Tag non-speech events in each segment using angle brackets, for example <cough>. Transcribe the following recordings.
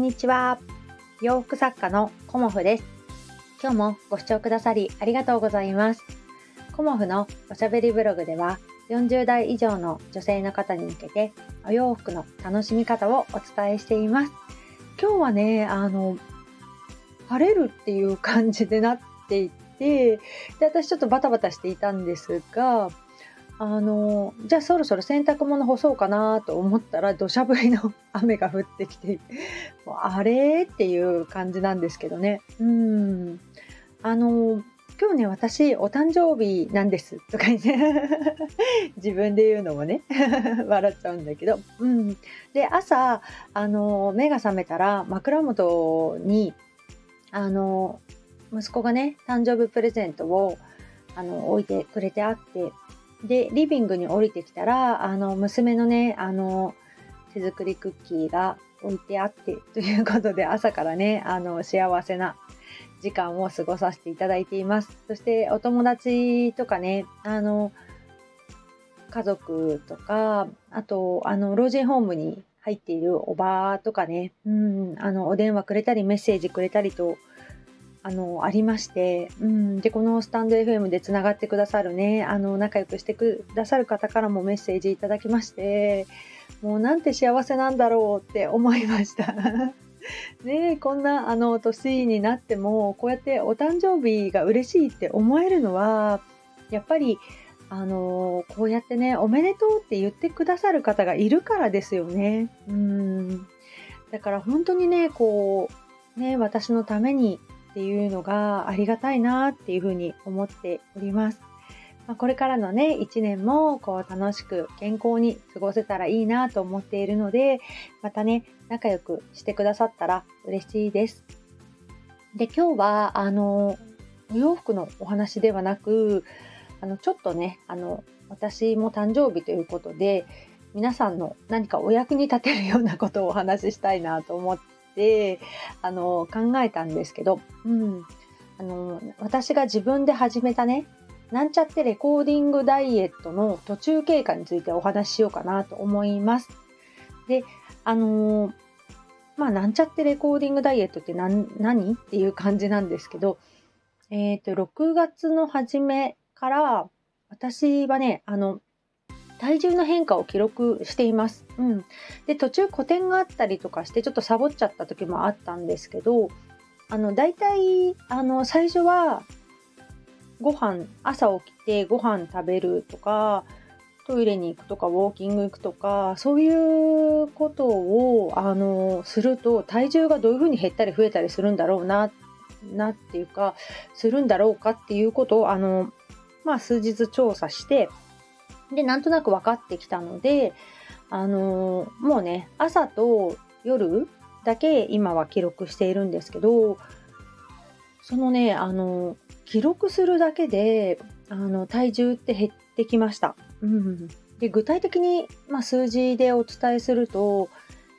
んにちは。洋服作家のコモフです。今日もご視聴くださりありがとうございます。コモフのおしゃべりブログでは40代以上の女性の方に向けてお洋服の楽しみ方をお伝えしています。今日はねあの晴れるっていう感じでなっていてで私ちょっとバタバタしていたんですがあのじゃあそろそろ洗濯物干そうかなと思ったら土砂降りの雨が降ってきてもうあれっていう感じなんですけどね。うん。あの今日ね私お誕生日なんですとか言って自分で言うのもね。<laughs> 笑っちゃうんだけど、うん、で朝あの目が覚めたら枕元にあの息子がね誕生日プレゼントをあの置いてくれてあってで、リビングに降りてきたら、あの、娘のね、あの、手作りクッキーが置いてあって、ということで、朝からね、あの、幸せな時間を過ごさせていただいています。そして、お友達とかね、あの、家族とか、あと、あの、老人ホームに入っているおばとかね、うん、あの、お電話くれたり、メッセージくれたりと、あの、ありまして、うん、で、このスタンド FM でつながってくださるね、あの、仲良くしてくださる方からもメッセージいただきまして、もうなんて幸せなんだろうって思いました。<laughs> ねこんな、あの、年になっても、こうやってお誕生日が嬉しいって思えるのは、やっぱり、あのこうやってね、おめでとうって言ってくださる方がいるからですよね。うん。だから本当にね、こう、ね、私のためにっていうのがありがたいなっていうふうに思っております。まあ、これからのね、一年もこう楽しく健康に過ごせたらいいなと思っているので、またね、仲良くしてくださったら嬉しいです。で、今日は、あの、お洋服のお話ではなく、あの、ちょっとね、あの、私も誕生日ということで、皆さんの何かお役に立てるようなことをお話ししたいなと思ってあの考えたんですけど、うん、あの私が自分で始めたねなんちゃってレコーディングダイエットの途中経過についてお話ししようかなと思います。で、あのまあ、なんちゃってレコーディングダイエットって何何っていう感じなんですけど、えっ、ー、と、6月の初めから、私はね、あの、体重の変化を記録しています。うん。で、途中古典があったりとかして、ちょっとサボっちゃった時もあったんですけど、あの、大体、あの、最初は、ご飯、朝起きてご飯食べるとか、トイレに行くとか、ウォーキング行くとか、そういうことを、あの、すると、体重がどういうふうに減ったり増えたりするんだろうな、なっていうか、するんだろうかっていうことを、あの、まあ、数日調査して、で、なんとなく分かってきたので、あのー、もうね、朝と夜だけ今は記録しているんですけど、そのね、あのー、記録するだけで、あの、体重って減ってきました。うん。で、具体的に、まあ、数字でお伝えすると、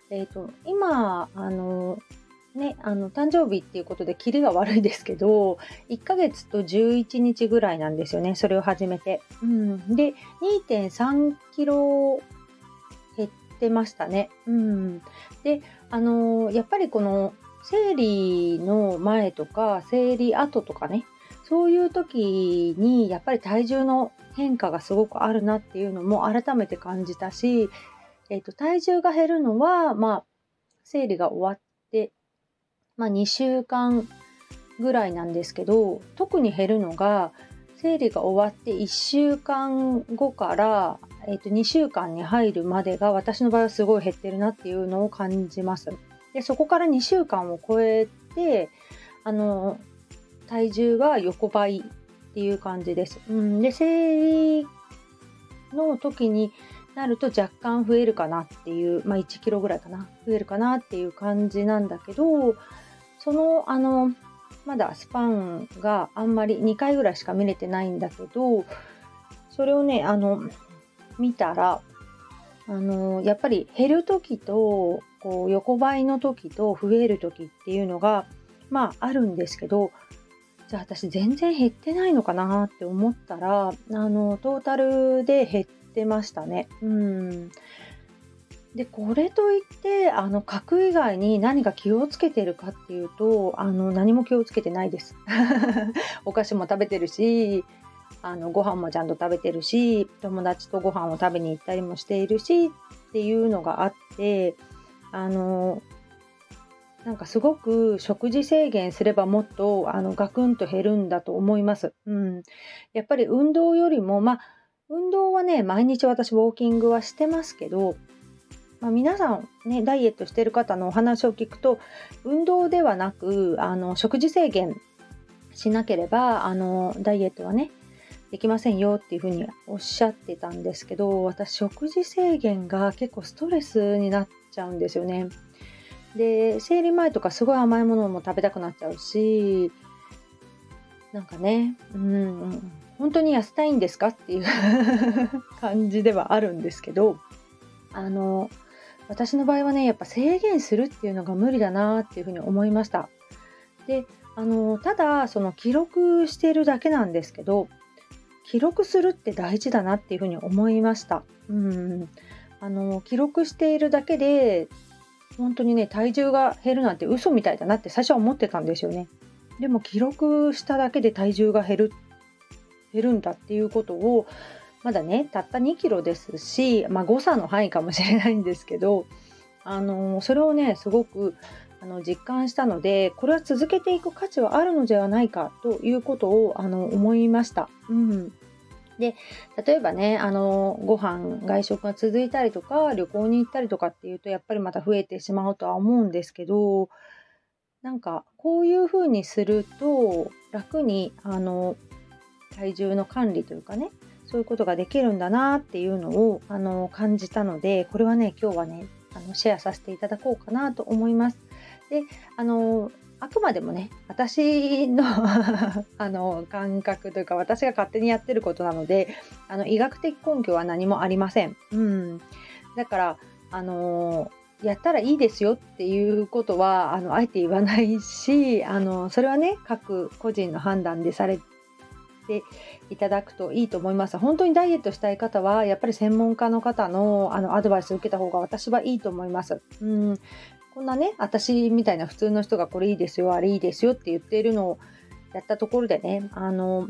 えっ、ー、と、今、あの、ね、あの誕生日っていうことでキリが悪いですけど1ヶ月と11日ぐらいなんですよねそれを始めて、うん、で2.3キロ減ってましたね、うん、であのやっぱりこの生理の前とか生理後とかねそういう時にやっぱり体重の変化がすごくあるなっていうのも改めて感じたし、えーと、体重が減るのは、まあ、生理が終わってまあ、2週間ぐらいなんですけど特に減るのが生理が終わって1週間後から、えー、と2週間に入るまでが私の場合はすごい減ってるなっていうのを感じます。でそこから2週間を超えてあの体重は横ばいっていう感じです。うん、で生理の時になると若干増えるかなっていう、まあ、1キロぐらいかな。増えるかなっていう感じなんだけどそのあのまだスパンがあんまり2回ぐらいしか見れてないんだけどそれをねあの見たらあのやっぱり減る時とこう横ばいの時と増える時っていうのがまああるんですけどじゃあ私全然減ってないのかなって思ったらあのトータルで減っててましたね。うんでこれといってあの書く以外に何か気をつけてるかっていうとあの何も気をつけてないです <laughs> お菓子も食べてるしあのご飯もちゃんと食べてるし友達とご飯を食べに行ったりもしているしっていうのがあってあのなんかすごく食事制限すればもっとあのガクンと減るんだと思います。うん、やっぱり運動よりもまあ運動はね毎日私ウォーキングはしてますけどまあ、皆さんねダイエットしてる方のお話を聞くと運動ではなくあの食事制限しなければあのダイエットはねできませんよっていうふうにおっしゃってたんですけど私食事制限が結構ストレスになっちゃうんですよね。で生理前とかすごい甘いものも食べたくなっちゃうしなんかねうん本当に痩せたいんですかっていう <laughs> 感じではあるんですけどあの私の場合はねやっぱ制限するっていうのが無理だなっていうふうに思いました。であのただその記録しているだけなんですけど記録するって大事だなっていうふうに思いました。うん。あの記録しているだけで本当にね体重が減るなんて嘘みたいだなって最初は思ってたんですよね。でも記録しただけで体重が減る減るんだっていうことをまだねたった2キロですし、まあ、誤差の範囲かもしれないんですけど、あのそれをねすごくあの実感したのでこれは続けていく価値はあるのではないかということをあの思いました。うんで例えばねあのご飯外食が続いたりとか旅行に行ったりとかっていうとやっぱりまた増えてしまうとは思うんですけどなんかこういうふうにすると楽にあの体重の管理というかねそういうことができるんだなっていうのをあの感じたのでこれはね今日はねあのシェアさせていただこうかなと思います。であのあくまでもね私の <laughs> あの感覚というか私が勝手にやってることなのであの医学的根拠は何もありません。うん、だからあのやったらいいですよっていうことはあのあえて言わないしあのそれはね各個人の判断でされていただくといいと思います。本当にダイエットしたい方は、やっぱり専門家の方のあのアドバイスを受けた方が私はいいと思います。うんこんなね、私みたいな普通の人がこれいいですよ、あれいいですよって言っているのをやったところでね、あの、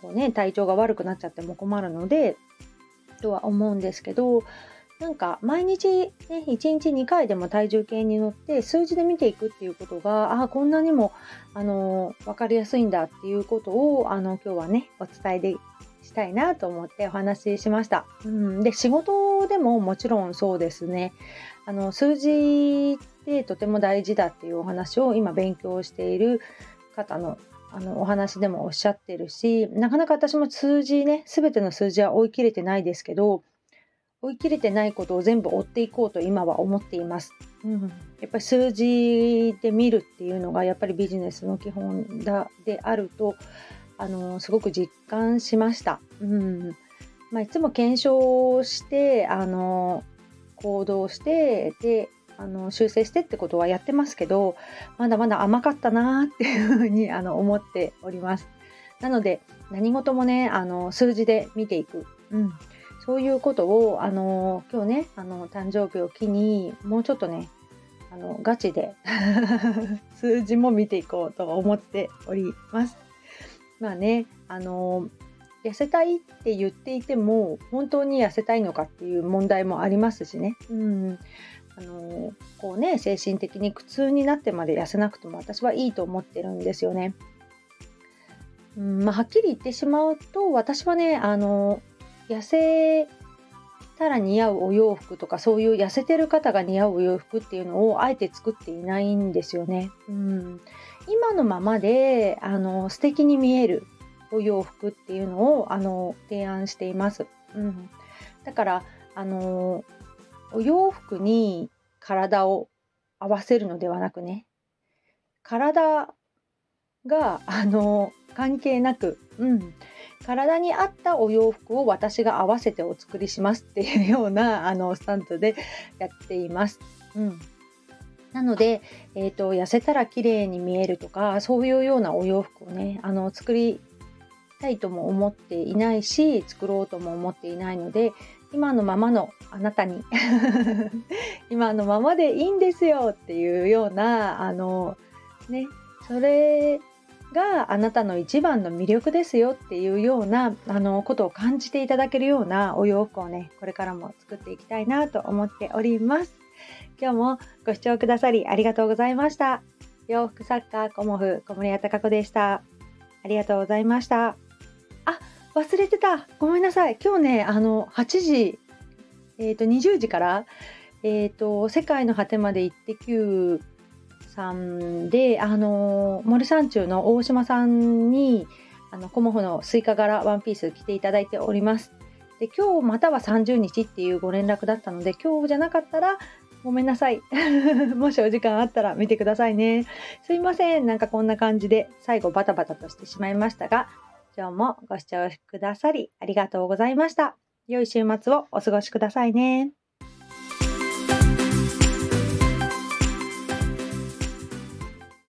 こうね、体調が悪くなっちゃっても困るので、とは思うんですけど、なんか毎日、ね、1日2回でも体重計に乗って数字で見ていくっていうことがあこんなにもあの分かりやすいんだっていうことをあの今日はねお伝えでしたいなと思ってお話ししました。うん、で仕事でももちろんそうですねあの数字ってとても大事だっていうお話を今勉強している方のあのお話でもおっしゃってるしなかなか私も数字ね全ての数字は追い切れてないですけど追い切れてないことを全部追っていこうと今は思っています。うん、やっぱり数字で見るっていうのがやっぱりビジネスの基本だであるとあのすごく実感しました。うんまあ、いつも検証してあの行動してであの修正してってことはやってますけどまだまだ甘かったなっていうふうにあの思っております。なので何事もねあの数字で見ていく、うん、そういうことを、あの今日ね、あの誕生日を機に、もうちょっとね、あのガチで <laughs> 数字も見ていこうと思っております。まあね、あの痩せたいって言っていても本当に痩せたいのかっていう問題もありますしね。うんあのこうね精神的に苦痛になってまで痩せなくても私はいいと思ってるんですよね。うんまあ、はっきり言ってしまうと私はねあの痩せたら似合うお洋服とかそういう痩せてる方が似合うお洋服っていうのをあえて作っていないんですよね。うん、今のままであの素敵に見えるお洋服っていうのをあの提案しています。うん、だからあのお洋服に体を合わせるのではなくね体があの関係なく、うん、体に合ったお洋服を私が合わせてお作りしますっていうような <laughs> あのスタントでやっています。うんなので、えーと、痩せたら綺麗に見えるとかそういうようなお洋服をねあの作りたいとも思っていないし作ろうとも思っていないので今のままのあなたに <laughs> 今のままでいいんですよっていうようなあのねそれがあなたの一番の魅力ですよっていうようなあのことを感じていただけるようなお洋服をねこれからも作っていきたいなと思っております。今日もご視聴くださりありがとうございました。洋服作家コモフ小森屋隆子でした。ありがとうございました。あ忘れてた。ごめんなさい。今日ねあの8時えっ、ー、と20時からえっ、ー、と世界の果てまでイッテQさんで、あの森三中の大島さんにあのコモフのスイカ柄ワンピース着ていただいております。で今日または30日っていうご連絡だったので今日じゃなかったらごめんなさい。<laughs> もしお時間あったら見てくださいね。すいません。なんかこんな感じで最後バタバタとしてしまいましたが、今日もご視聴くださりありがとうございました。良い週末をお過ごしくださいね。